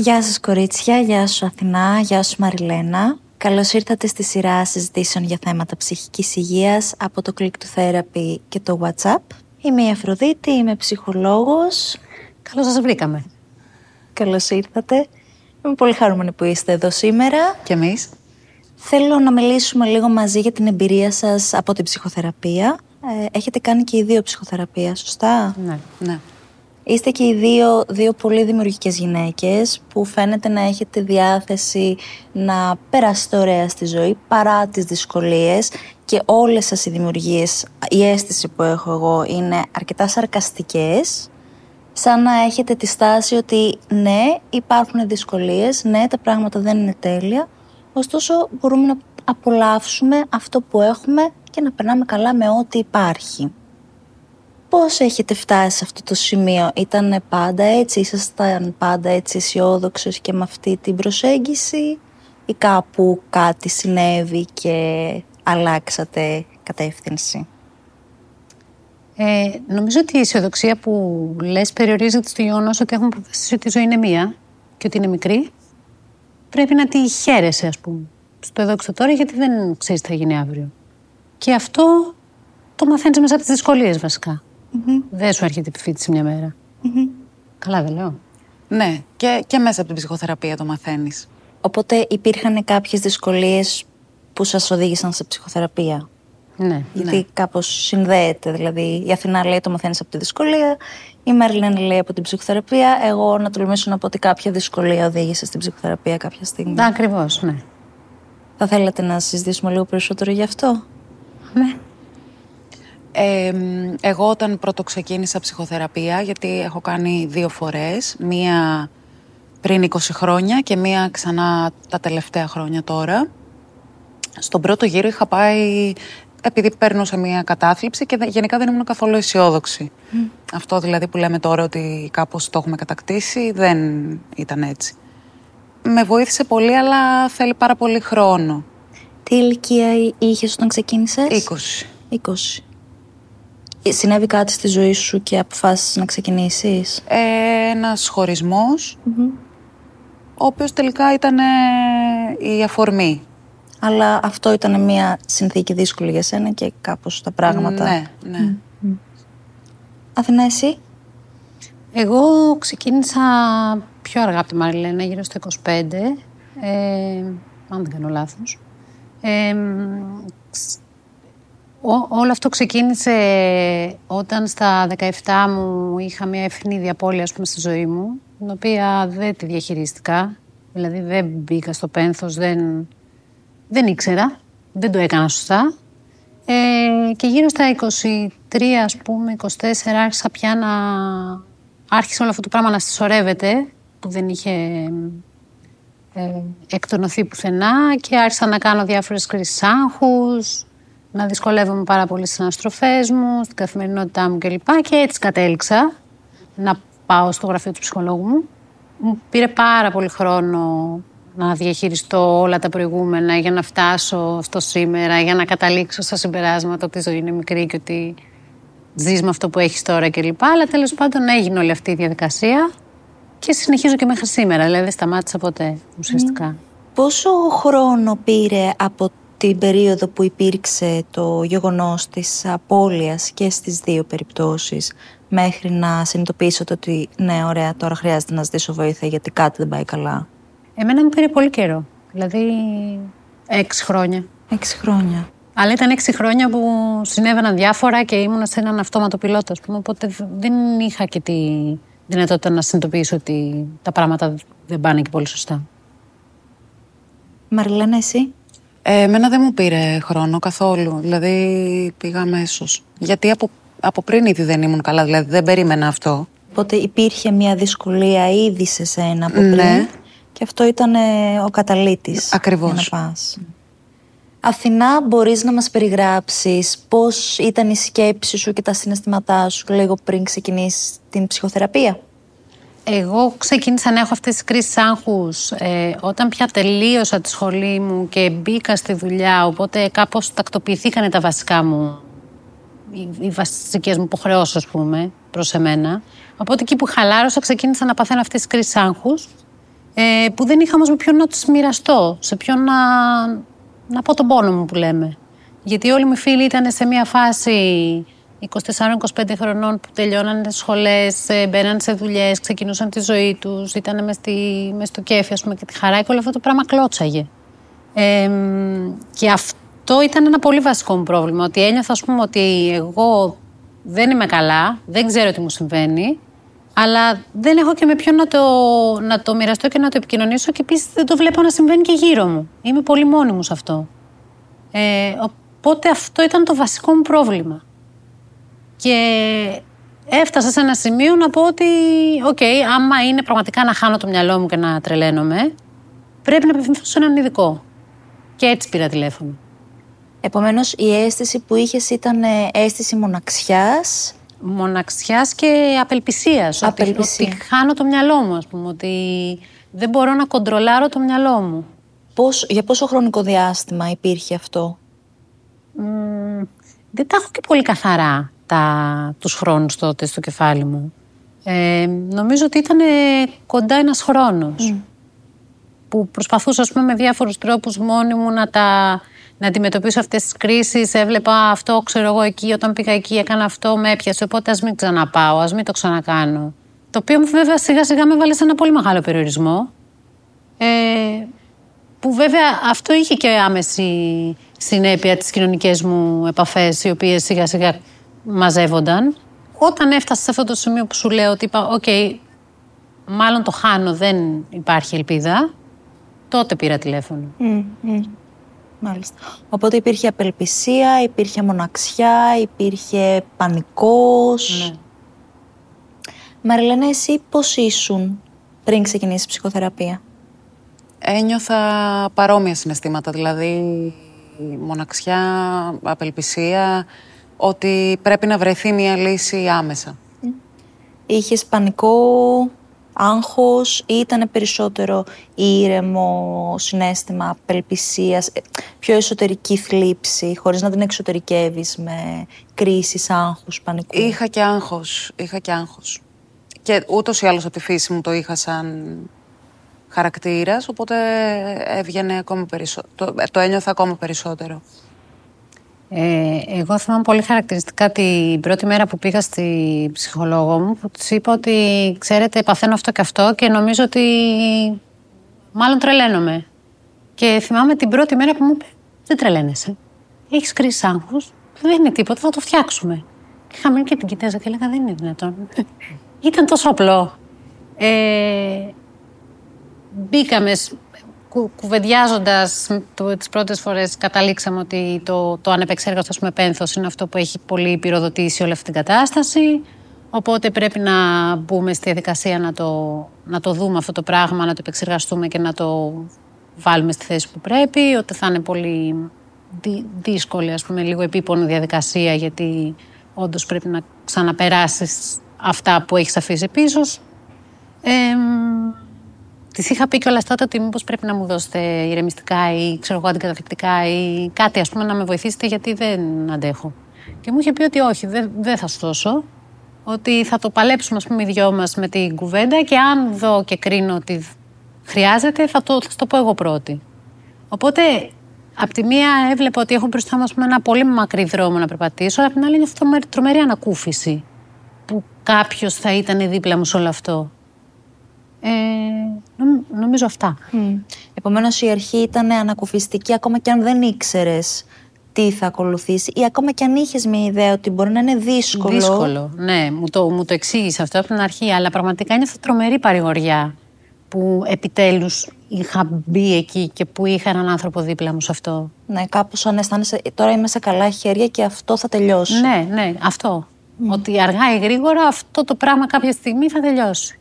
Γεια σας κορίτσια, γεια σου Αθηνά, γεια σου Μαριλένα. Καλώς ήρθατε στη σειρά συζητήσεων για θέματα ψυχικής υγείας από το Click to Therapy και το WhatsApp. Είμαι η Αφροδίτη, είμαι ψυχολόγος. Καλώς σας βρήκαμε. Καλώς ήρθατε. Είμαι πολύ χαρούμενη που είστε εδώ σήμερα. Και εμείς. Θέλω να μιλήσουμε λίγο μαζί για την εμπειρία σας από την ψυχοθεραπεία. Ε, έχετε κάνει και οι δύο ψυχοθεραπεία, σωστά; Ναι, ναι. Είστε και οι δύο, δύο πολύ δημιουργικές γυναίκες που φαίνεται να έχετε διάθεση να περάσετε ωραία στη ζωή παρά τις δυσκολίες και όλες σας οι δημιουργίες, η αίσθηση που έχω εγώ είναι αρκετά σαρκαστικές σαν να έχετε τη στάση ότι ναι υπάρχουν δυσκολίες, ναι τα πράγματα δεν είναι τέλεια ωστόσο μπορούμε να απολαύσουμε αυτό που έχουμε και να περνάμε καλά με ό,τι υπάρχει. Πώς έχετε φτάσει σε αυτό το σημείο, ήταν πάντα έτσι, ήσασταν πάντα έτσι αισιόδοξος και με αυτή την προσέγγιση; Ή κάπου κάτι συνέβη και αλλάξατε κατεύθυνση; Ε, νομίζω ότι η αισιοδοξία που λες περιορίζεται στο γεγονός ότι έχουμε αποφασίσει ότι η ζωή είναι μία και ότι είναι μικρή. Πρέπει να τη χαίρεσαι, ας πούμε, στο εδώ και στο τώρα, γιατί δεν ξέρεις τι θα γίνει αύριο. Και αυτό το μαθαίνεις μέσα από τις δυσκολίες βασικά. Δεν σου έρχεται επιφύτηση μια μέρα. Καλά δεν λέω. Ναι, και, και μέσα από την ψυχοθεραπεία το μαθαίνεις. Οπότε υπήρχαν κάποιες δυσκολίες που σας οδήγησαν σε ψυχοθεραπεία; Ναι. Γιατί Ναι. κάπως συνδέεται. Δηλαδή η Αθηνά λέει το μαθαίνεις από τη δυσκολία, η Μαριλένα λέει από την ψυχοθεραπεία. Εγώ να τολμήσω να πω ότι κάποια δυσκολία οδήγησε στην ψυχοθεραπεία κάποια στιγμή. Ναι, ακριβώς, ναι. Θα θέλατε να συζητήσουμε λίγο περισσότερο γι' αυτό; ναι. Ε, μ, εγώ όταν πρώτο ξεκίνησα ψυχοθεραπεία, γιατί έχω κάνει δύο φορές, μία πριν 20 χρόνια και μία ξανά τα τελευταία χρόνια τώρα. Στον πρώτο γύρο είχα πάει επειδή παίρνω μία κατάθλιψη και δε- γενικά δεν ήμουν καθόλου αισιόδοξη. Αυτό δηλαδή που λέμε τώρα ότι κάπως το έχουμε κατακτήσει, δεν ήταν έτσι. Με βοήθησε πολύ, αλλά θέλει πάρα πολύ χρόνο. Τι ηλικία είχες όταν ξεκίνησες; 20. 20. Ε, Συνέβη κάτι στη ζωή σου και αποφάσισες να ξεκινήσεις; Ε, ένας χωρισμός, ο οποίος τελικά ήταν ε, η αφορμή. Αλλά αυτό ήταν μια συνθήκη δύσκολη για σένα και κάπως τα πράγματα. Ναι, ναι. Αθηνά, εσύ; Εγώ ξεκίνησα πιο αργά από τη Μαριλένα, γύρω στο 25, ε, αν δεν κάνω λάθος. Ε, μ, ξ- ό- όλο αυτό ξεκίνησε όταν στα 17 μου είχα μια ευθυνή απώλεια ας πούμε, στη ζωή μου, την οποία δεν τη διαχειρίστηκα. Δηλαδή δεν μπήκα στο πένθος, δεν, δεν ήξερα, δεν το έκανα σωστά. Ε, και γύρω στα 23, ας πούμε, 24, άρχισα πια να... Άρχισε όλο αυτό το πράγμα να συσσωρεύεται, που δεν είχε ε, εκτονωθεί πουθενά και άρχισα να κάνω διάφορες κρίσεις άγχους, να δυσκολεύομαι πάρα πολύ στις αναστροφές μου, στην καθημερινότητά μου κλπ. Και έτσι κατέληξα να πάω στο γραφείο του ψυχολόγου μου. Μου πήρε πάρα πολύ χρόνο να διαχειριστώ όλα τα προηγούμενα για να φτάσω στο σήμερα, για να καταλήξω στα συμπεράσματα ότι η ζωή είναι μικρή και ότι ζεις με αυτό που έχεις τώρα κλπ. Αλλά τέλος πάντων έγινε όλη αυτή η διαδικασία και συνεχίζω και μέχρι σήμερα. Δηλαδή δεν σταμάτησα ποτέ ουσιαστικά. Πόσο χρόνο πήρε από την περίοδο που υπήρξε το γεγονός της απώλειας και στις δύο περιπτώσεις μέχρι να συνειδητοποιήσετε ότι ναι, ωραία, τώρα χρειάζεται να ζητήσω βοήθεια γιατί κάτι δεν πάει καλά. Εμένα μου πήρε πολύ καιρό. Δηλαδή έξι χρόνια. Έξι χρόνια. Αλλά ήταν έξι χρόνια που συνέβαιναν διάφορα και ήμουν σε έναν αυτόματο πιλότο, ας πούμε, οπότε δεν είχα και τη δυνατότητα να συνειδητοποιήσω ότι τα πράγματα δεν πάνε και πολύ σωστά. Μαριλένα, εσύ; Ε, εμένα δεν μου πήρε χρόνο καθόλου. Δηλαδή πήγα αμέσω. Γιατί από, από πριν ήδη δεν ήμουν καλά. Δηλαδή δεν περίμενα αυτό. Οπότε υπήρχε μια δυσκολία ήδη σε σένα από πριν Ναι. και αυτό ήταν ε, ο καταλήτης Ακριβώς. για να πας. Αθηνά, μπορείς να μας περιγράψεις πώς ήταν η σκέψη σου και τα συναισθήματά σου λίγο πριν ξεκινήσεις την ψυχοθεραπεία; Εγώ ξεκίνησα να έχω αυτές τις κρίσεις άγχους ε, όταν πια τελείωσα τη σχολή μου και μπήκα στη δουλειά, οπότε κάπως τακτοποιηθήκαν τα βασικά μου, οι, οι βασικές μου υποχρεώσεις, ας πούμε, προς εμένα. Οπότε εκεί που χαλάρωσα ξεκίνησα να παθαίνω αυτές τις κρίσεις άγχους. ε, που δεν είχα όμως με ποιον να τους μοιραστώ, σε ποιον να, να πω τον πόνο μου που λέμε. Γιατί όλοι μου οι φίλοι ήταν σε μια φάση 24-25 χρονών που τελειώνανε τι σχολές, ε, μπαίνανε σε δουλειές, ξεκινούσαν τη ζωή τους, ήταν μες, μες στο κέφι, ας πούμε, και τη χαρά και όλο αυτό το πράγμα κλώτσαγε. Ε, και αυτό ήταν ένα πολύ βασικό μου πρόβλημα. Ότι ένιωθα, ας πούμε, ότι εγώ δεν είμαι καλά, δεν ξέρω τι μου συμβαίνει, αλλά δεν έχω και με ποιον να το, να το μοιραστώ και να το επικοινωνήσω και επίσης δεν το βλέπω να συμβαίνει και γύρω μου. Είμαι πολύ μόνη μου σε αυτό. Ε, οπότε αυτό ήταν το βασικό μου πρόβλημα. Και έφτασα σε ένα σημείο να πω ότι, οκ, άμα είναι πραγματικά να χάνω το μυαλό μου και να τρελαίνομαι, πρέπει να απευθυνθώ σε έναν ειδικό. Και έτσι πήρα τηλέφωνο. Επομένως, η αίσθηση που είχες ήταν ε, αίσθηση μοναξιάς; Μοναξιάς και απελπισίας. Απελπισία. Ότι, ότι χάνω το μυαλό μου, ας πούμε. Ότι δεν μπορώ να κοντρολάρω το μυαλό μου. Πώς, για πόσο χρονικό διάστημα υπήρχε αυτό; δεν τα έχω και πολύ καθαρά τα, τους χρόνους τότε στο κεφάλι μου. Ε, νομίζω ότι ήταν κοντά ένας χρόνος. Που προσπαθούσα, ας πούμε, με διάφορους τρόπους μόνη μου να, τα, να αντιμετωπίσω αυτές τις κρίσεις. Έβλεπα αυτό, ξέρω εγώ, εκεί, όταν πήγα εκεί, έκανα αυτό, με έπιασε. Οπότε ας μην ξαναπάω, ας μην το ξανακάνω. Το οποίο βέβαια σιγά σιγά με έβαλε σε ένα πολύ μεγάλο περιορισμό. Ε, που βέβαια αυτό είχε και άμεση συνέπεια τις κοινωνικές μου επαφές, οι οποίες σιγά σιγά μαζεύονταν. Όταν έφτασα σε αυτό το σημείο που σου λέω ότι είπα, οκ, μάλλον το χάνω, δεν υπάρχει ελπίδα, τότε πήρα τηλέφωνο. Μάλιστα. Οπότε υπήρχε απελπισία, υπήρχε μοναξιά, υπήρχε πανικός. Ναι. Μαριλένα, εσύ πώς ήσουν πριν ξεκινήσει ψυχοθεραπεία; Ένιωθα παρόμοια συναισθήματα, δηλαδή μοναξιά, απελπισία, ότι πρέπει να βρεθεί μια λύση άμεσα. Είχες πανικό, άγχος ή ήταν περισσότερο ήρεμο συνέστημα απελπισίας, ε, πιο εσωτερική θλίψη, χωρίς να την εξωτερικεύεις με κρίσεις, άγχους, πανικού; Είχα και άγχος, είχα και άγχος. Και ούτως ή άλλως από τη φύση μου το είχα σαν χαρακτήρας, οπότε έβγαινε ακόμα περισσότερο, το, το ένιωθα ακόμα περισσότερο. Ε, εγώ θυμάμαι πολύ χαρακτηριστικά την πρώτη μέρα που πήγα στη ψυχολόγο μου που της είπα ότι ξέρετε παθαίνω αυτό και αυτό και νομίζω ότι μάλλον τρελαίνομαι. Και θυμάμαι την πρώτη μέρα που μου είπε δεν τρελαίνεσαι. Έχεις κρίση άγχους, δεν είναι τίποτα, θα το φτιάξουμε. Και είχα μείνει και την κοιτάζα και έλεγα δεν είναι δυνατόν. Ήταν τόσο απλό. Ε, μπήκαμε κου, κουβεντιάζοντας τις πρώτες φορές, καταλήξαμε ότι το, το ανεπεξέργαστο πούμε, πένθος είναι αυτό που έχει πολύ πυροδοτήσει όλη αυτή την κατάσταση. Οπότε πρέπει να μπούμε στη διαδικασία να το, να το δούμε αυτό το πράγμα, να το επεξεργαστούμε και να το βάλουμε στη θέση που πρέπει. Ότι θα είναι πολύ δύσκολη, ας πούμε, λίγο επίπονη διαδικασία, γιατί όντως πρέπει να ξαναπεράσεις αυτά που έχεις αφήσει πίσω. Ε, Της είχα πει κιόλας τότε ότι μήπως πρέπει να μου δώσετε ηρεμιστικά ή ξέρω εγώ αντικαταθλιπτικά ή κάτι, ας πούμε, να με βοηθήσετε γιατί δεν αντέχω. Και μου είχε πει ότι όχι, δεν, δεν θα σου δώσω. Ότι θα το παλέψουμε, ας πούμε, οι δυο μας με την κουβέντα και αν δω και κρίνω ότι χρειάζεται, θα το, θα το πω εγώ πρώτη. Οπότε, απ' τη μία έβλεπα ότι έχω μπροστά μου ένα πολύ μακρύ δρόμο να περπατήσω, αλλά απ' την άλλη είναι αυτό τρομερή ανακούφιση. Που κάποιος θα ήταν δίπλα μου σε όλο αυτό. Ε, νομίζω αυτά. Mm. Επομένως η αρχή ήταν ανακουφιστική ακόμα και αν δεν ήξερες τι θα ακολουθήσει ή ακόμα και αν είχες μια ιδέα ότι μπορεί να είναι δύσκολο. Δύσκολο, ναι. Μου το, μου το εξήγησε αυτό από την αρχή, αλλά πραγματικά είναι αυτή τρομερή παρηγοριά που επιτέλους είχα μπει εκεί και που είχα έναν άνθρωπο δίπλα μου σε αυτό. Ναι, κάπως αν αισθάνεσαι τώρα είμαι σε καλά χέρια και αυτό θα τελειώσει. Ναι, ναι, αυτό. Ότι αργά ή γρήγορα αυτό το πράγμα κάποια στιγμή θα τελειώσει.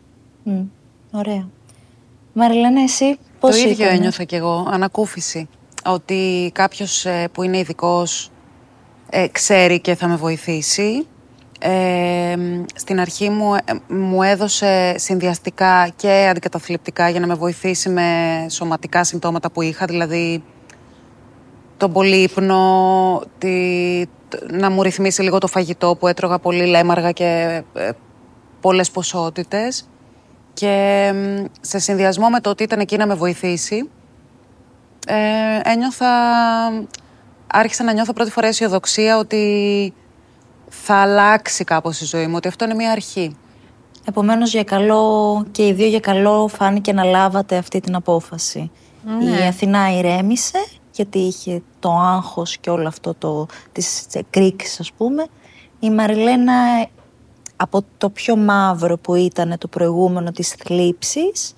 Ωραία. Μαριλένα, εσύ πώς Το ίδιο ένιωθα κι εγώ, ανακούφιση. Ότι κάποιος ε, που είναι ειδικός ε, ξέρει και θα με βοηθήσει. Ε, στην αρχή μου, μου έδωσε συνδυαστικά και αντικαταθλιπτικά για να με βοηθήσει με σωματικά συμπτώματα που είχα, δηλαδή τον πολύπνο, τη, να μου ρυθμίσει λίγο το φαγητό που έτρωγα πολύ λέμαργα και πολλές ποσότητες Και σε συνδυασμό με το ότι ήταν εκεί να με βοηθήσει, ε, ένιωθα, άρχισα να νιώθω πρώτη φορά αισιοδοξία ότι θα αλλάξει κάπως η ζωή μου, ότι αυτό είναι μια αρχή. Επομένως για καλό και οι δύο για καλό φάνηκε να λάβατε αυτή την απόφαση. Ναι. Η Αθηνά ηρέμησε γιατί είχε το άγχος και όλο αυτό το, της κρίκης ας πούμε. Η Μαριλένα από το πιο μαύρο που ήταν το προηγούμενο της θλίψης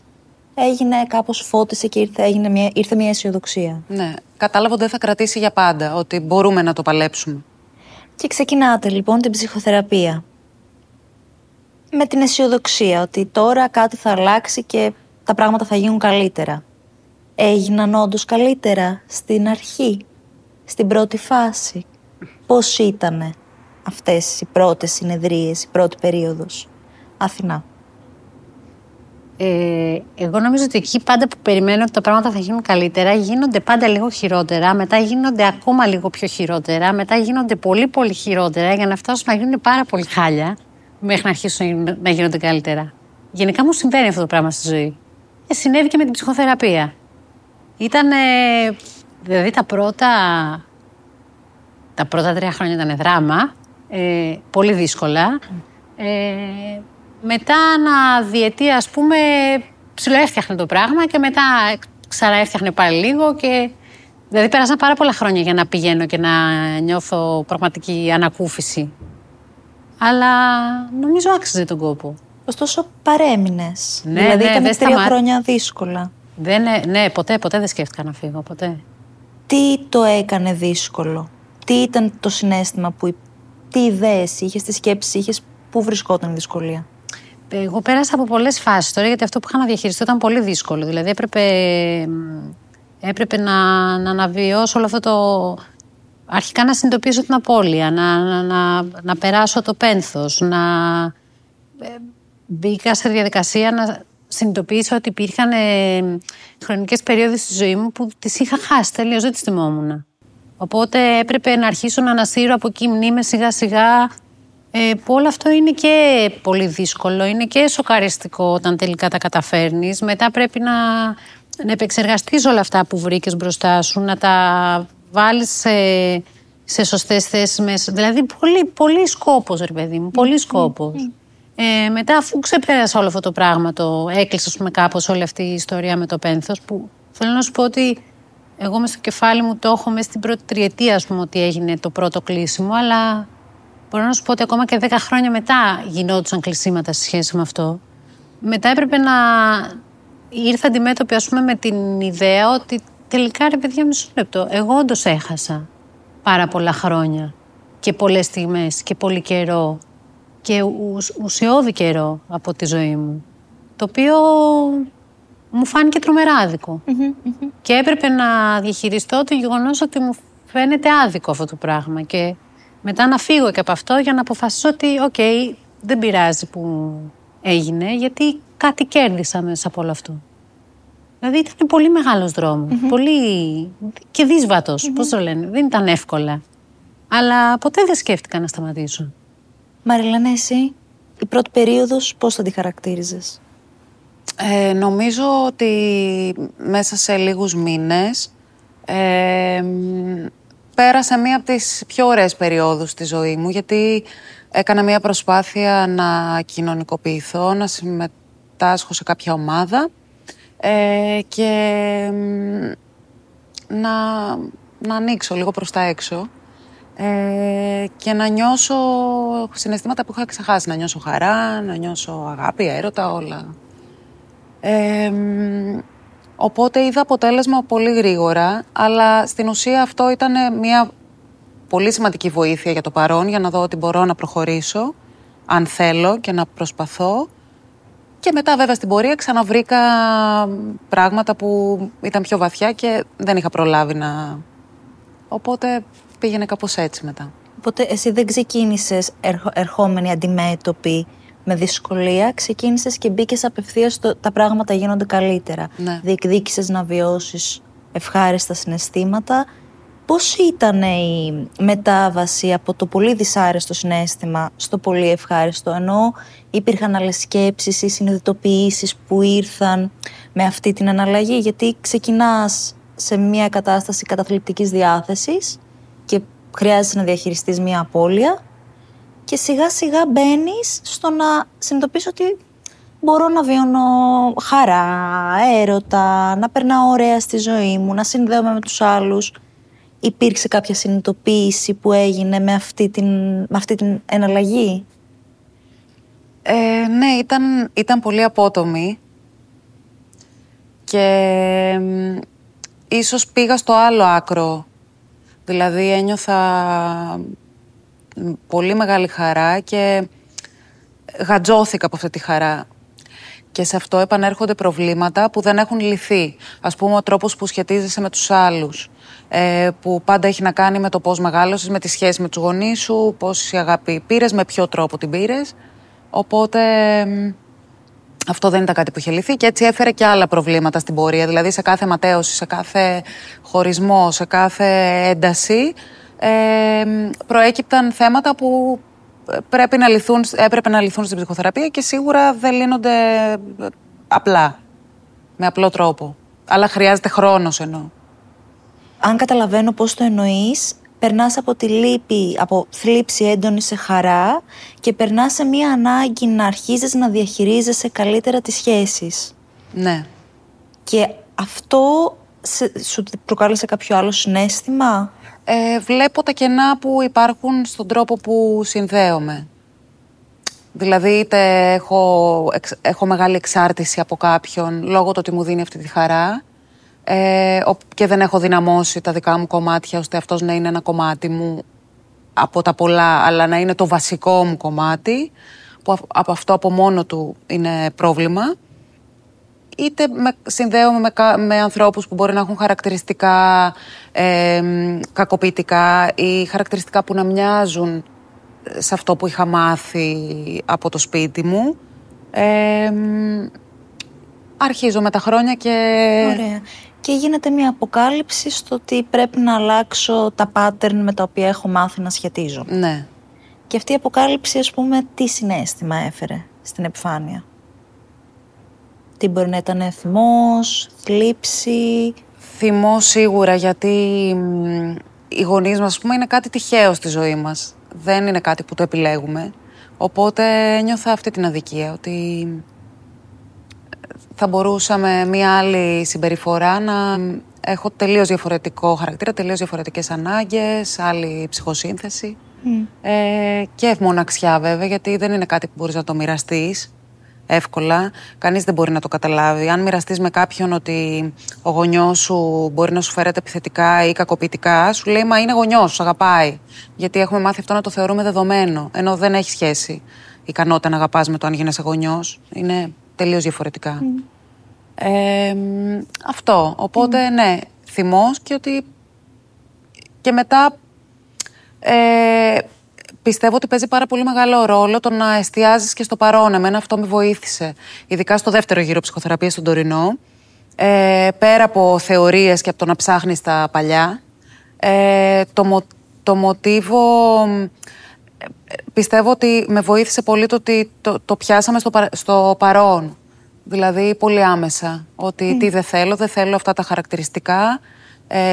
έγινε κάπως φώτισε και ήρθε, έγινε μια, ήρθε μια αισιοδοξία. Ναι, κατάλαβα ότι δεν θα κρατήσει για πάντα, ότι μπορούμε να το παλέψουμε. Και ξεκινάτε λοιπόν την ψυχοθεραπεία. Με την αισιοδοξία ότι τώρα κάτι θα αλλάξει και τα πράγματα θα γίνουν καλύτερα. Έγιναν όντως καλύτερα στην αρχή, στην πρώτη φάση. Πώς ήτανε; Αυτές οι πρώτες συνεδρίες, η πρώτη περίοδος. Αθηνά. Ε, εγώ νομίζω ότι εκεί πάντα που περιμένω ότι τα πράγματα θα γίνουν καλύτερα, γίνονται πάντα λίγο χειρότερα, μετά γίνονται ακόμα λίγο πιο χειρότερα, μετά γίνονται πολύ πολύ χειρότερα για να φτάσουν να γίνουν πάρα πολύ χάλια μέχρι να αρχίσουν να γίνονται καλύτερα. Γενικά μου συμβαίνει αυτό το πράγμα στη ζωή. Ε, συνέβη και με την ψυχοθεραπεία. Ήταν, δηλαδή τα πρώτα, τα πρώτα τρία χρόνια ήταν δράμα, ε, πολύ δύσκολα. Ε, μετά ένα διετία, ας πούμε, ψιλοέφτιαχνε το πράγμα και μετά ξαναέφτιαχνε πάλι λίγο και... Δηλαδή πέρασαν πάρα πολλά χρόνια για να πηγαίνω και να νιώθω πραγματική ανακούφιση. Αλλά νομίζω άξιζε τον κόπο. Ωστόσο παρέμεινες. Ναι, δηλαδή ναι, ήταν δεν τρία σταμά- χρόνια δύσκολα. Δεν, ε, ναι, ποτέ, ποτέ δεν σκέφτηκα να φύγω, ποτέ. Τι το έκανε δύσκολο; Τι ήταν το συνέστημα που... Τι ιδέες είχες, τι σκέψεις είχες, πού βρισκόταν η δυσκολία; Εγώ πέρασα από πολλές φάσεις τώρα, γιατί αυτό που είχα να διαχειριστώ ήταν πολύ δύσκολο. Δηλαδή έπρεπε, μ, έπρεπε να, να αναβιώσω όλο αυτό το... Αρχικά να συνειδητοποιήσω την απώλεια, να, να, να, να περάσω το πένθος, να... ε, μπήκα σε διαδικασία να συνειδητοποιήσω ότι υπήρχαν ε, χρονικές περίοδοι στη ζωή μου που τις είχα χάσει τελείως, δεν τις θυμόμουν. Οπότε έπρεπε να αρχίσω να ανασύρω από εκεί μνήμες σιγά σιγά ε, που όλο αυτό είναι και πολύ δύσκολο, είναι και σοκαριστικό όταν τελικά τα καταφέρνεις. Μετά πρέπει να, να επεξεργαστείς όλα αυτά που βρήκες μπροστά σου, να τα βάλεις σε, σε σωστές θέσεις μέσα. Δηλαδή πολύ, πολύ σκόπος ρε παιδί μου, πολύ σκόπος. Ε, μετά αφού ξεπέρασα όλο αυτό το πράγμα, το έκλεισα ας πούμε, κάπως όλη αυτή η ιστορία με το πένθος που θέλω να σου πω ότι εγώ μες στο κεφάλι μου το έχω μέσα στην πρώτη τριετία ας πούμε ότι έγινε το πρώτο κλείσιμο αλλά μπορώ να σου πω ότι ακόμα και 10 χρόνια μετά γινόντουσαν κλεισίματα σε σχέση με αυτό. Μετά έπρεπε να ήρθα αντιμέτωπη ας πούμε με την ιδέα ότι τελικά ρε παιδιά μισό λεπτό, εγώ όντως έχασα πάρα πολλά χρόνια και πολλές στιγμές και πολύ καιρό και ουσ, ουσιώδη καιρό από τη ζωή μου το οποίο μου φάνηκε τρομερά άδικο. Και έπρεπε να διαχειριστώ το γεγονός ότι μου φαίνεται άδικο αυτό το πράγμα. Και μετά να φύγω και από αυτό για να αποφασίσω ότι, οκ, δεν πειράζει που έγινε, γιατί κάτι κέρδισα μέσα από όλο αυτό. Δηλαδή ήταν πολύ μεγάλος δρόμος, πολύ και δύσβατος, πώς το λένε, δεν ήταν εύκολα. Αλλά ποτέ δεν σκέφτηκα να σταματήσω. Μαριλένα, εσύ, η πρώτη περίοδος πώς θα τη χαρακτήριζες; Ε, νομίζω ότι μέσα σε λίγους μήνες ε, μ, πέρασα μία από τις πιο ωραίες περιόδους στη ζωή μου γιατί έκανα μία προσπάθεια να κοινωνικοποιηθώ, να συμμετάσχω σε κάποια ομάδα ε, και μ, να, να ανοίξω λίγο προς τα έξω ε, και να νιώσω συναισθήματα που είχα ξεχάσει. Να νιώσω χαρά, να νιώσω αγάπη, έρωτα, όλα. Ε, μ, οπότε είδα αποτέλεσμα πολύ γρήγορα, αλλά στην ουσία αυτό ήταν μια πολύ σημαντική βοήθεια για το παρόν, για να δω ότι μπορώ να προχωρήσω, αν θέλω και να προσπαθώ. Και μετά βέβαια στην πορεία ξαναβρήκα πράγματα που ήταν πιο βαθιά και δεν είχα προλάβει να... Οπότε πήγαινε κάπως έτσι μετά. Οπότε εσύ δεν ξεκίνησες ερχο- ερχόμενη αντιμέτωπη με δυσκολία, ξεκίνησες και μπήκες απευθείας στο τα πράγματα γίνονται καλύτερα. Ναι. Διεκδίκησες να βιώσεις ευχάριστα συναισθήματα Πώς ήταν η μετάβαση από το πολύ δυσάρεστο συνέστημα στο πολύ ευχάριστο, ενώ υπήρχαν άλλες σκέψεις ή συνειδητοποιήσεις που ήρθαν με αυτή την αναλλαγή, γιατί ξεκινάς σε μια κατάσταση καταθλιπτικής διάθεσης και χρειάζεσαι να διαχειριστείς μια απώλεια και σιγά σιγά μπαίνεις στο να συνειδητοποιήσω ότι μπορώ να βιώνω χαρά, έρωτα, να περνάω ωραία στη ζωή μου, να συνδέομαι με τους άλλους. Υπήρξε κάποια συνειδητοποίηση που έγινε με αυτή την, με αυτή την εναλλαγή; Ε, ναι, ήταν, ήταν πολύ απότομη και ίσως πήγα στο άλλο άκρο. Δηλαδή ένιωθα πολύ μεγάλη χαρά και γατζώθηκα από αυτή τη χαρά. Και σε αυτό επανέρχονται προβλήματα που δεν έχουν λυθεί. Ας πούμε ο τρόπος που σχετίζεσαι με τους άλλους. Ε, που πάντα έχει να κάνει με το πώς μεγάλωσες, με τη σχέση με τους γονείς σου, πόση αγάπη πήρες, με ποιο τρόπο την πήρες. Οπότε αυτό δεν ήταν κάτι που είχε λυθεί και έτσι έφερε και άλλα προβλήματα στην πορεία. Δηλαδή σε κάθε ματέωση, σε κάθε χωρισμό, σε κάθε ένταση ε, προέκυπταν θέματα που πρέπει να λυθούν, έπρεπε να λυθούν στην ψυχοθεραπεία και σίγουρα δεν λύνονται απλά, με απλό τρόπο. Αλλά χρειάζεται χρόνος εννοώ. Αν καταλαβαίνω πώς το εννοείς, περνάς από τη λύπη, από θλίψη έντονη σε χαρά και περνάς σε μία ανάγκη να αρχίζεις να διαχειρίζεσαι καλύτερα τις σχέσεις. Ναι. Και αυτό σου προκάλεσε κάποιο άλλο συνέστημα; Ε, βλέπω τα κενά που υπάρχουν στον τρόπο που συνδέομαι. Δηλαδή, είτε έχω, έχω μεγάλη εξάρτηση από κάποιον λόγω του ότι μου δίνει αυτή τη χαρά ε, και δεν έχω δυναμώσει τα δικά μου κομμάτια ώστε αυτός να είναι ένα κομμάτι μου από τα πολλά, αλλά να είναι το βασικό μου κομμάτι, που από αυτό από μόνο του είναι πρόβλημα. Είτε με, συνδέομαι με, με ανθρώπους που μπορεί να έχουν χαρακτηριστικά ε, κακοποιητικά ή χαρακτηριστικά που να μοιάζουν σε αυτό που είχα μάθει από το σπίτι μου. Ε, αρχίζω με τα χρόνια και... Ωραία και γίνεται μια αποκάλυψη στο ότι πρέπει να αλλάξω τα pattern με τα οποία έχω μάθει να σχετίζω. Ναι. Και αυτή η αποκάλυψη, ας πούμε, τι συνέστημα έφερε στην επιφάνεια; Τι μπορεί να ήταν θυμός, θλίψη... Θυμό σίγουρα, γιατί οι γονείς μας, πούμε, είναι κάτι τυχαίο στη ζωή μας. Δεν είναι κάτι που το επιλέγουμε. Οπότε νιώθω αυτή την αδικία, ότι θα μπορούσαμε μία άλλη συμπεριφορά να έχω τελείως διαφορετικό χαρακτήρα, τελείως διαφορετικές ανάγκες, άλλη ψυχοσύνθεση. Ε, και μοναξιά βέβαια, γιατί δεν είναι κάτι που μπορείς να το μοιραστείς εύκολα. Κανείς δεν μπορεί να το καταλάβει. Αν μοιραστείς με κάποιον ότι ο γονιός σου μπορεί να σου φέρεται επιθετικά ή κακοποιητικά, σου λέει Μα είναι γονιός, σου αγαπάει. Γιατί έχουμε μάθει αυτό να το θεωρούμε δεδομένο. Ενώ δεν έχει σχέση η ικανότητα να αγαπάς με το αν γίνεσαι γονιός. Είναι τελείως διαφορετικά. αυτό. Οπότε, ναι, θυμός και ότι... Και μετά ε, πιστεύω ότι παίζει πάρα πολύ μεγάλο ρόλο το να εστιάζεις και στο παρόν. Εμένα αυτό με βοήθησε. Ειδικά στο δεύτερο γύρο ψυχοθεραπείας στον Τωρινό. Ε, πέρα από θεωρίες και από το να ψάχνεις τα παλιά, ε, το, το μοτίβο πιστεύω ότι με βοήθησε πολύ το ότι το, το πιάσαμε στο, στο παρόν. Δηλαδή πολύ άμεσα. Ότι τι δεν θέλω, δεν θέλω αυτά τα χαρακτηριστικά ε,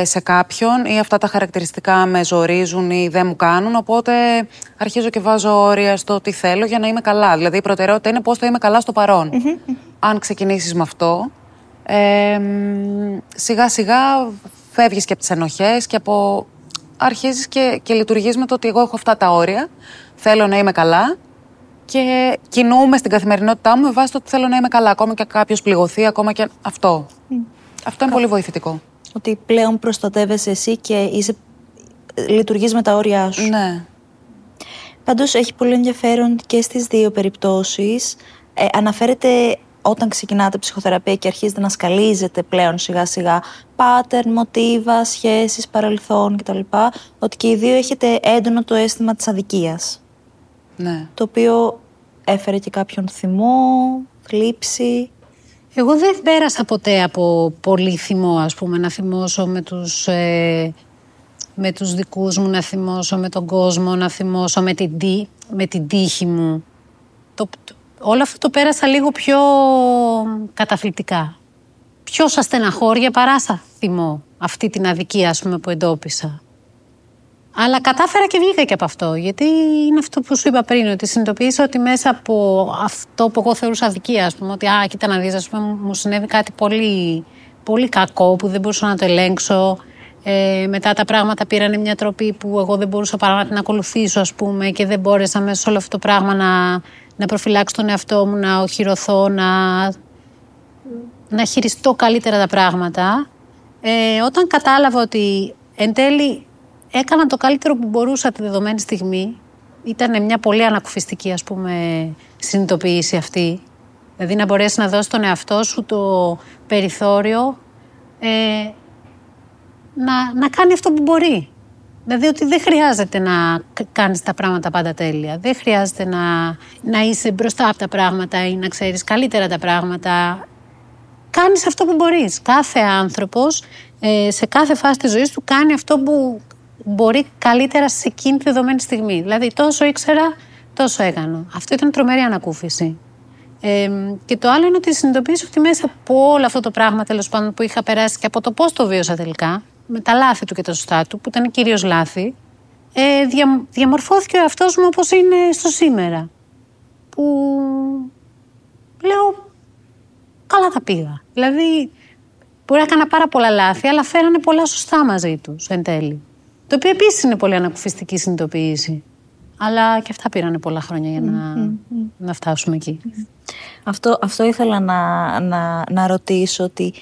σε κάποιον ή αυτά τα χαρακτηριστικά με ζορίζουν ή δεν μου κάνουν. Οπότε αρχίζω και βάζω όρια στο τι θέλω για να είμαι καλά. Δηλαδή η προτεραιότητα είναι πώς θα είμαι καλά στο παρον Αν ξεκινήσεις με αυτό, ε, σιγά σιγά φεύγεις και από τις ενοχές και από... Αρχίζεις και, και λειτουργείς με το ότι εγώ έχω αυτά τα όρια, θέλω να είμαι καλά και κινούμε στην καθημερινότητά μου με βάση το ότι θέλω να είμαι καλά. Ακόμα και κάποιος πληγωθεί, ακόμα και αυτό. Αυτό είναι πολύ βοηθητικό. Ότι πλέον προστατεύεσαι εσύ και είσαι... λειτουργείς με τα όρια σου. Ναι. Πάντως έχει πολύ ενδιαφέρον και στις δύο περιπτώσεις. Ε, αναφέρεται όταν ξεκινάτε ψυχοθεραπεία και αρχίζετε να σκαλίζετε πλέον σιγά σιγά pattern, μοτίβα, σχέσεις, παρελθόν κτλ. Ότι και οι δύο έχετε έντονο το αίσθημα της αδικίας. Ναι. Το οποίο έφερε και κάποιον θυμό, θλίψη. Εγώ δεν πέρασα ποτέ από πολύ θυμό, ας πούμε, να θυμώσω με τους, ε, με τους δικούς μου να θυμώσω, με τον κόσμο να θυμώσω, με την, με την τύχη μου. Το, όλο αυτό το πέρασα λίγο πιο καταθλιπτικά. Πιο σα στεναχώρια παρά σα θυμώ αυτή την αδικία ας πούμε, που εντόπισα. Αλλά κατάφερα και βγήκα και από αυτό. Γιατί είναι αυτό που σου είπα πριν, ότι συνειδητοποίησα ότι μέσα από αυτό που εγώ θεωρούσα αδικία, ας πούμε, ότι α, κοίτα να δεις, ας πούμε, μου συνέβη κάτι πολύ, πολύ κακό που δεν μπορούσα να το ελέγξω. Ε, μετά τα πράγματα πήραν μια τροπή που εγώ δεν μπορούσα παρά να την ακολουθήσω, ας πούμε, και δεν μπόρεσα μέσα σε όλο αυτό το πράγμα να, να προφυλάξω τον εαυτό μου, να οχυρωθώ, να, να χειριστώ καλύτερα τα πράγματα. Ε, όταν κατάλαβα ότι εν τέλει έκανα το καλύτερο που μπορούσα τη δεδομένη στιγμή. Ήταν μια πολύ ανακουφιστική ας πούμε συνειδητοποίηση αυτή. Δηλαδή να μπορέσει να δώσει τον εαυτό σου το περιθώριο ε, να, να κάνει αυτό που μπορεί. Δηλαδή ότι δεν χρειάζεται να κάνεις τα πράγματα πάντα τέλεια. Δεν χρειάζεται να, να είσαι μπροστά από τα πράγματα ή να ξέρεις καλύτερα τα πράγματα. Κάνεις αυτό που μπορείς. Κάθε άνθρωπος ε, σε κάθε φάση της ζωής του κάνει αυτό που μπορεί καλύτερα σε εκείνη τη δεδομένη στιγμή. Δηλαδή, τόσο ήξερα, τόσο έκανα. Αυτό ήταν τρομερή ανακούφιση. Ε, και το άλλο είναι ότι συνειδητοποίησα ότι μέσα από όλο αυτό το πράγμα τέλος πάντων που είχα περάσει και από το πώς το βίωσα τελικά, με τα λάθη του και τα σωστά του, που ήταν κυρίως λάθη, ε, δια, διαμορφώθηκε ο εαυτός μου όπως είναι στο σήμερα. Που λέω, καλά τα πήγα. Δηλαδή, μπορεί να έκανα πάρα πολλά λάθη, αλλά φέρανε πολλά σωστά μαζί τους εν τέλει. Το οποίο επίσης είναι πολύ ανακουφιστική συνειδητοποίηση. Αλλά και αυτά πήραν πολλά χρόνια για να, να φτάσουμε εκεί. Αυτό, αυτό ήθελα να, να, να ρωτήσω ότι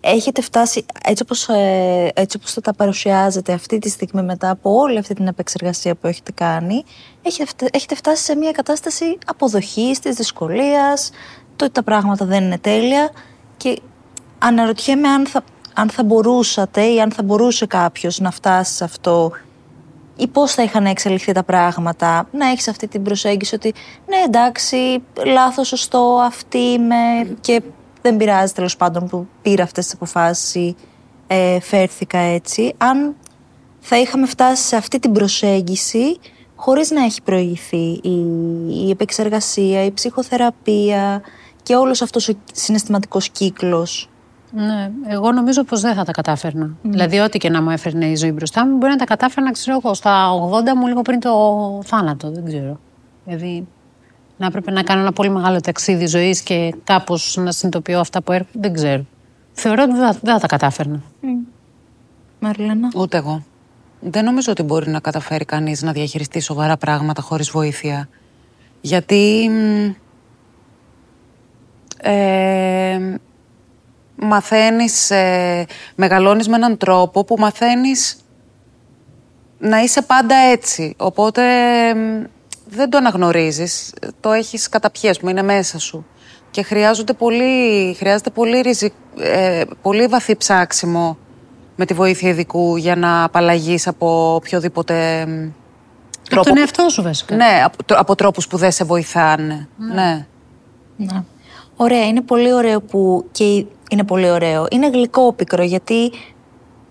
έχετε φτάσει, έτσι όπως, ε, έτσι όπως τα παρουσιάζετε αυτή τη στιγμή μετά από όλη αυτή την επεξεργασία που έχετε κάνει, έχετε, έχετε φτάσει σε μια κατάσταση αποδοχής, της δυσκολίας, το ότι τα πράγματα δεν είναι τέλεια και αναρωτιέμαι αν θα αν θα μπορούσατε ή αν θα μπορούσε κάποιος να φτάσει σε αυτό ή πώς θα είχαν εξελιχθεί τα πράγματα, να έχεις αυτή την προσέγγιση ότι ναι εντάξει, λάθος, σωστό, αυτή είμαι και δεν πειράζει τέλος πάντων που πήρα αυτές τις αποφάσεις ή ε, φέρθηκα έτσι. Αν θα είχαμε φτάσει σε αυτή την προσέγγιση χωρίς να έχει προηγηθεί η, η επεξεργασία, η ψυχοθεραπεία και όλος αυτός ο συναισθηματικός κύκλος ναι, εγώ νομίζω πως δεν θα τα κατάφερνα. Δηλαδή, ό,τι και να μου έφερνε η ζωή μπροστά μου, μπορεί να τα κατάφερνα, ξέρω εγώ, στα 80 μου λίγο πριν το θάνατο. Δεν ξέρω. Δηλαδή, να έπρεπε να κάνω ένα πολύ μεγάλο ταξίδι ζωής και κάπως να συνειδητοποιώ αυτά που έρχονται. Δεν ξέρω. Θεωρώ ότι δεν θα, τα κατάφερνα. Mm. Μαριλένα. Ούτε εγώ. Δεν νομίζω ότι μπορεί να καταφέρει κανείς να διαχειριστεί σοβαρά πράγματα χωρίς βοήθεια. Γιατί. Ε, μαθαίνεις, ε, μεγαλώνεις με έναν τρόπο που μαθαίνεις να είσαι πάντα έτσι. Οπότε δεν το αναγνωρίζεις, το έχεις καταπιέσει, είναι μέσα σου. Και χρειάζονται πολύ, χρειάζεται πολύ, ριζι, ε, πολύ βαθύ ψάξιμο με τη βοήθεια ειδικού για να απαλλαγείς από οποιοδήποτε τρόπο. Από τον εαυτό σου βασικά. Ναι, από, από τρόπους που δεν σε βοηθάνε. Ναι. ναι. ναι. Ωραία, είναι πολύ ωραίο που και είναι πολύ ωραίο. Είναι γλυκό πικρό γιατί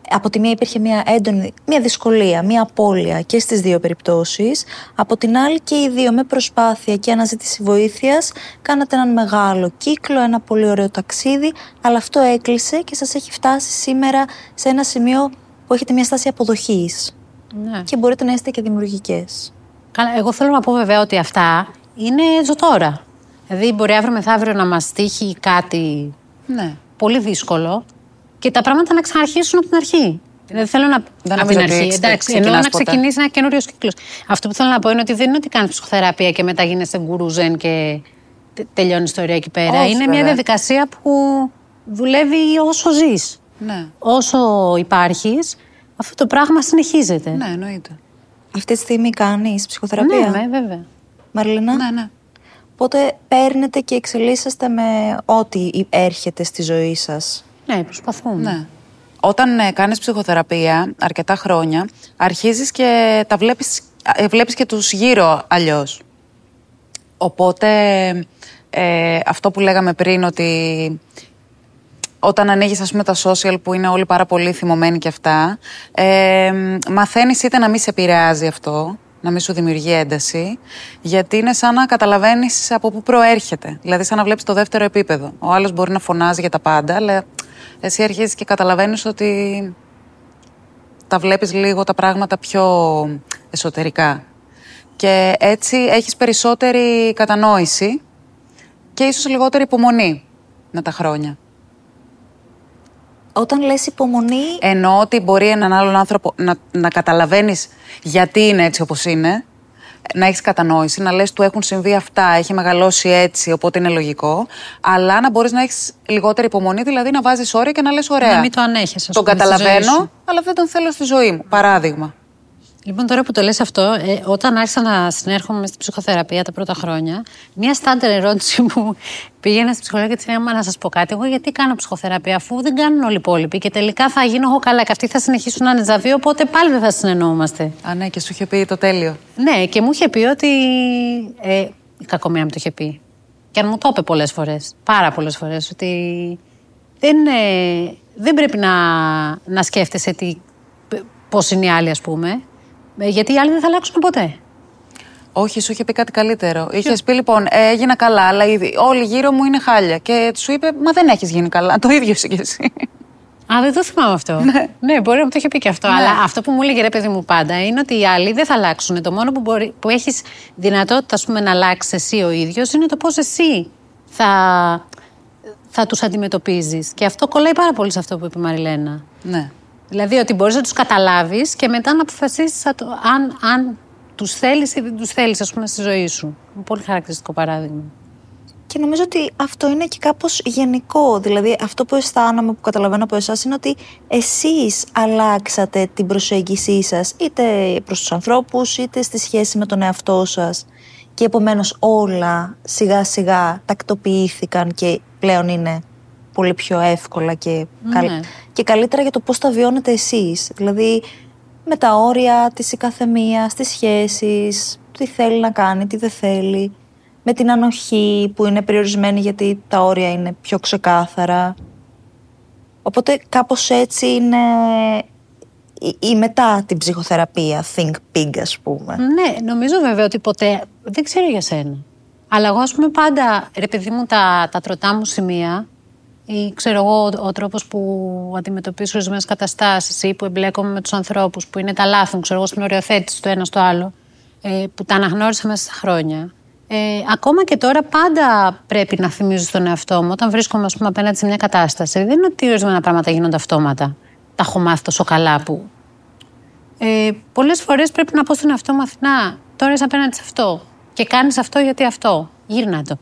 από τη μία υπήρχε μια έντονη, μια δυσκολία, μια απώλεια και στις δύο περιπτώσεις. Από την άλλη και οι δύο με προσπάθεια και αναζήτηση βοήθειας κάνατε έναν μεγάλο κύκλο, ένα πολύ ωραίο ταξίδι, αλλά αυτό έκλεισε και σας έχει φτάσει σήμερα σε ένα σημείο που έχετε μια στάση αποδοχής. Ναι. Και μπορείτε να είστε και δημιουργικές. Καλά, εγώ θέλω να πω βέβαια ότι αυτά είναι ζωτόρα. Δηλαδή μπορεί αύριο μεθαύριο να μας τύχει κάτι ναι πολύ δύσκολο και τα πράγματα να ξαναρχίσουν από την αρχή. Δεν θέλω να. Δεν από την αρχή. Εντάξει, ενώ να ξεκινήσει ένα καινούριο κύκλος. Αυτό που θέλω να πω είναι ότι δεν είναι ότι κάνεις ψυχοθεραπεία και μετά γίνεσαι γκουρούζεν και τελειώνει η ιστορία εκεί πέρα. είναι μια διαδικασία που δουλεύει όσο ζεις. Ναι. Όσο υπάρχεις, αυτό το πράγμα συνεχίζεται. Ναι, εννοείται. Αυτή τη στιγμή κάνεις ψυχοθεραπεία; Ναι, ναι, βέβαια. Μαριλίνα; Ναι, ναι. Οπότε παίρνετε και εξελίσσεστε με ό,τι έρχεται στη ζωή σας. Ναι, προσπαθούμε. Ναι. Όταν ε, κάνεις ψυχοθεραπεία αρκετά χρόνια, αρχίζεις και τα βλέπεις, ε, βλέπεις και τους γύρω αλλιώς. Οπότε, ε, αυτό που λέγαμε πριν ότι όταν ανοίγεις, ας πούμε, τα social που είναι όλοι πάρα πολύ θυμωμένοι και αυτά, ε, μαθαίνεις είτε να μην σε επηρεάζει αυτό, να μην σου δημιουργεί ένταση, γιατί είναι σαν να καταλαβαίνεις από πού προέρχεται. Δηλαδή, σαν να βλέπεις το δεύτερο επίπεδο. Ο άλλος μπορεί να φωνάζει για τα πάντα, αλλά εσύ αρχίζεις και καταλαβαίνεις ότι τα βλέπεις λίγο τα πράγματα πιο εσωτερικά. Και έτσι έχεις περισσότερη κατανόηση και ίσως λιγότερη υπομονή με τα χρόνια. Όταν λες υπομονή... Εννοώ ότι μπορεί έναν άλλον άνθρωπο να, να καταλαβαίνεις γιατί είναι έτσι όπως είναι, να έχεις κατανόηση, να λες του έχουν συμβεί αυτά, έχει μεγαλώσει έτσι, οπότε είναι λογικό, αλλά να μπορείς να έχεις λιγότερη υπομονή, δηλαδή να βάζεις όρια και να λες ωραία. Να μην το ανέχεσαι. Τον καταλαβαίνω, αλλά δεν τον θέλω στη ζωή μου. Παράδειγμα. Λοιπόν, τώρα που το λες αυτό, ε, όταν άρχισα να συνέρχομαι στην ψυχοθεραπεία τα πρώτα χρόνια, μια στάντερ ερώτηση που πήγαινα στην ψυχολόγια και της λέγαμε να σας πω κάτι. Εγώ γιατί κάνω ψυχοθεραπεία, αφού δεν κάνουν όλοι οι υπόλοιποι και τελικά θα γίνω εγώ καλά και αυτοί θα συνεχίσουν να είναι ζαβοί, οπότε πάλι δεν θα συνεννοούμαστε. Α, ναι, και σου είχε πει το τέλειο. Ναι, και μου είχε πει ότι. Ε, η κακομοίρα μου το είχε πει. Και αν μου το είπε πολλές φορές, πάρα πολλές φορές, ότι δεν, ε, δεν πρέπει να, να σκέφτεσαι τι, πώς είναι οι άλλοι, ας πούμε. Ε, γιατί οι άλλοι δεν θα αλλάξουν ποτέ; Όχι, σου είχε πει κάτι καλύτερο. Είχες πει λοιπόν, ε, έγινα καλά, αλλά ήδη, όλοι γύρω μου είναι χάλια. Και σου είπε, Μα δεν έχεις γίνει καλά. Το ίδιο είσαι κι εσύ. Α, δεν το θυμάμαι αυτό. Ναι. ναι, μπορεί να μου το είχε πει και αυτό. Ναι. Αλλά αυτό που μου έλεγε ρε παιδί μου πάντα είναι ότι οι άλλοι δεν θα αλλάξουν. Το μόνο που, μπορεί, που έχεις δυνατότητα ας πούμε, να αλλάξεις εσύ ο ίδιος είναι το πώς εσύ θα, θα τους αντιμετωπίζεις. Και αυτό κολλάει πάρα πολύ σε αυτό που είπε η Μαριλένα. Ναι. Δηλαδή ότι μπορείς να τους καταλάβεις και μετά να αποφασίσεις αν, αν τους θέλεις ή δεν τους θέλεις, ας πούμε, στη ζωή σου. Είναι πολύ χαρακτηριστικό παράδειγμα. Και νομίζω ότι αυτό είναι και κάπως γενικό. Δηλαδή αυτό που αισθάνομαι, που καταλαβαίνω από εσάς είναι ότι εσείς αλλάξατε την προσέγγισή σας είτε προς τους ανθρώπους είτε στη σχέση με τον εαυτό σας και επομένως όλα σιγά σιγά τακτοποιήθηκαν και πλέον είναι πολύ πιο εύκολα και, καλ- Ναι. και καλύτερα για το πώς τα βιώνετε εσείς. Δηλαδή με τα όρια της η καθεμία, στις σχέσεις, τι θέλει να κάνει, τι δεν θέλει. Με την ανοχή που είναι περιορισμένη γιατί τα όρια είναι πιο ξεκάθαρα. Οπότε κάπως έτσι είναι η, η μετά την ψυχοθεραπεία, think big ας πούμε. Ναι, νομίζω βέβαια ότι ποτέ. Δεν ξέρω για σένα. Αλλά εγώ, ας πούμε, πάντα, ρε παιδί μου, τα, τα τροτά μου σημεία ή ξέρω εγώ ο, ο τρόπος που αντιμετωπίζω ορισμένες καταστάσεις ή που εμπλέκομαι με τους ανθρώπους, που είναι τα λάθη μου, ξέρω εγώ, στην οριοθέτηση το ένα στο άλλο, ε, που τα αναγνώρισα μέσα στα χρόνια. Ε, ακόμα και τώρα πάντα πρέπει να θυμίζω στον εαυτό μου όταν βρίσκομαι ας πούμε, απέναντι σε μια κατάσταση. Δεν είναι ότι ορισμένα πράγματα γίνονται αυτόματα. Τα έχω μάθει τόσο καλά που ε, Πολλές φορές πρέπει να πω στον εαυτό μου Αθηνά, τώρα είσαι απέναντι σε αυτό. Και κάνεις αυτό γιατί αυτό. Γύρνα το.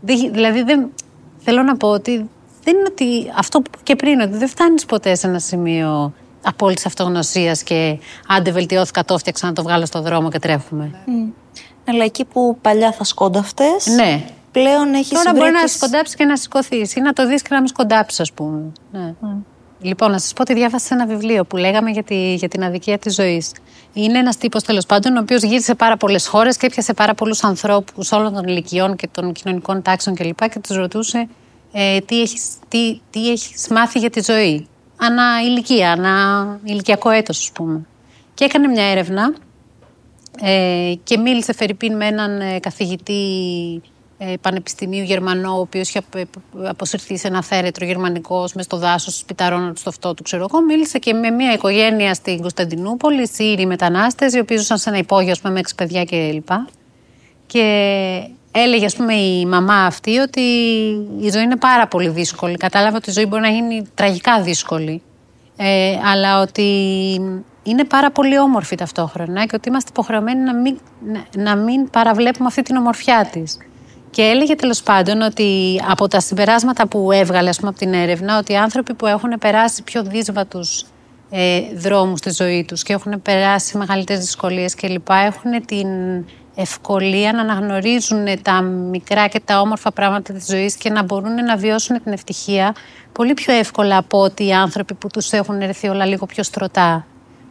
Δεν- δηλαδή, δεν, θέλω να πω ότι δεν είναι ότι αυτό που είπα και πριν, ότι δεν φτάνεις ποτέ σε ένα σημείο απόλυτης αυτογνωσίας και άντε βελτιώθηκα, το έφτιαξα να το βγάλω στο δρόμο και τρέχουμε. Αλλά εκεί που παλιά θα σκόνταυτες, Ναι. πλέον έχεις Τώρα βρει μπορεί να τις- σκοντάψεις και να σηκωθείς ή να το δεις και να μην σκοντάψεις, ας πούμε. Ναι. Λοιπόν, να σας πω ότι διάβασα σε ένα βιβλίο που λέγαμε για, τη, για την αδικία της ζωής. Είναι ένας τύπος τέλος πάντων, ο οποίος γύρισε σε πάρα πολλές χώρες και έπιασε πάρα πολλούς ανθρώπους όλων των ηλικιών και των κοινωνικών τάξεων κλπ. Και, και τους ρωτούσε ε, τι έχεις τι, τι έχεις μάθει για τη ζωή; Ανά ηλικία, ανά ηλικιακό έτος, ας πούμε. Και έκανε μια έρευνα ε, και μίλησε Φερρυπίν με έναν ε, καθηγητή ε, πανεπιστημίου Γερμανό, ο οποίος είχε απ- αποσυρθεί σε ένα θέρετρο γερμανικός μες στο δάσος, σπιταρώνοντα το αυτό του, ξέρω εγώ. Μίλησε και με μια οικογένεια στην Κωνσταντινούπολη, Σύριοι μετανάστες, οι οποίοι ζούσαν σε ένα υπόγειο, ας πούμε, με έξι παιδιά κλπ. Και έλεγε, ας πούμε, η μαμά αυτή ότι η ζωή είναι πάρα πολύ δύσκολη. Κατάλαβε ότι η ζωή μπορεί να γίνει τραγικά δύσκολη. Ε, αλλά ότι είναι πάρα πολύ όμορφη ταυτόχρονα και ότι είμαστε υποχρεωμένοι να μην, να, να μην παραβλέπουμε αυτή την ομορφιά της. Και έλεγε τέλος πάντων ότι από τα συμπεράσματα που έβγαλε ας πούμε, από την έρευνα, ότι οι άνθρωποι που έχουν περάσει πιο δύσβατους ε, δρόμους στη ζωή τους και έχουν περάσει μεγαλύτερες δυσκολίες κλπ. έχουν την ευκολία να αναγνωρίζουν τα μικρά και τα όμορφα πράγματα της ζωής και να μπορούν να βιώσουν την ευτυχία πολύ πιο εύκολα από ότι οι άνθρωποι που τους έχουν έρθει όλα λίγο πιο στρωτά.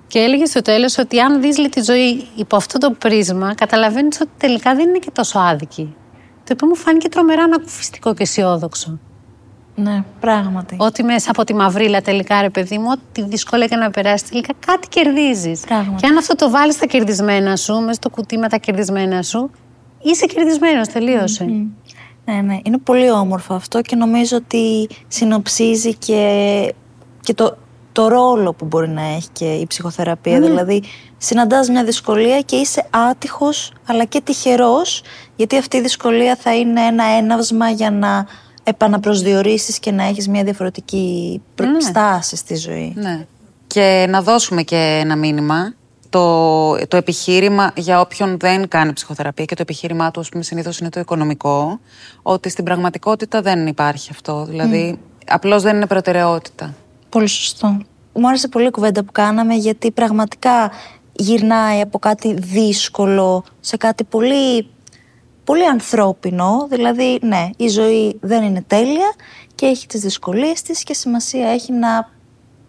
Και έλεγε στο τέλος ότι αν δεις λέει, τη ζωή υπό αυτό το πρίσμα, καταλαβαίνεις ότι τελικά δεν είναι και τόσο άδικη. Το οποίο μου φάνηκε τρομερά ανακουφιστικό και αισιόδοξο. Ναι, πράγματι. Ότι μέσα από τη μαυρίλα τελικά, ρε παιδί μου, ό,τι δυσκολία και να περάσει, τελικά κάτι κερδίζεις. Πράγματι. Και αν αυτό το βάλεις στα κερδισμένα σου, μέσα στο κουτί με τα κερδισμένα σου, είσαι κερδισμένος, τελείωσε. Ναι, ναι. Είναι πολύ όμορφο αυτό και νομίζω ότι συνοψίζει και, και το, το ρόλο που μπορεί να έχει και η ψυχοθεραπεία. Δηλαδή, συναντάς μια δυσκολία και είσαι άτυχος αλλά και τυχερός γιατί αυτή η δυσκολία θα είναι ένα έναυσμα για να επαναπροσδιορίσεις και να έχεις μια διαφορετική προ- Ναι. στάση στη ζωή. Ναι. Και να δώσουμε και ένα μήνυμα. Το, το επιχείρημα για όποιον δεν κάνει ψυχοθεραπεία και το επιχείρημά του, ας πούμε, συνήθως είναι το οικονομικό, ότι στην πραγματικότητα δεν υπάρχει αυτό. Δηλαδή, απλώς δεν είναι προτεραιότητα. Πολύ σωστό. Μου άρεσε πολύ η κουβέντα που κάναμε γιατί πραγματικά γυρνάει από κάτι δύσκολο σε κάτι πολύ, πολύ ανθρώπινο. Δηλαδή, ναι, η ζωή δεν είναι τέλεια και έχει τις δυσκολίες της και σημασία έχει να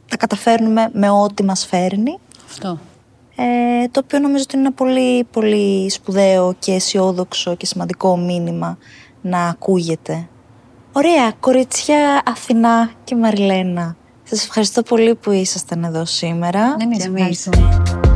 τα καταφέρνουμε με ό,τι μας φέρνει. Αυτό. Ε, το οποίο νομίζω ότι είναι ένα πολύ, πολύ σπουδαίο και αισιόδοξο και σημαντικό μήνυμα να ακούγεται. Ωραία, κοριτσιά Αθηνά και Μαριλένα. Σας ευχαριστώ πολύ που ήσασταν εδώ σήμερα. Ναι, εμείς Και εμείς. ευχαριστούμε.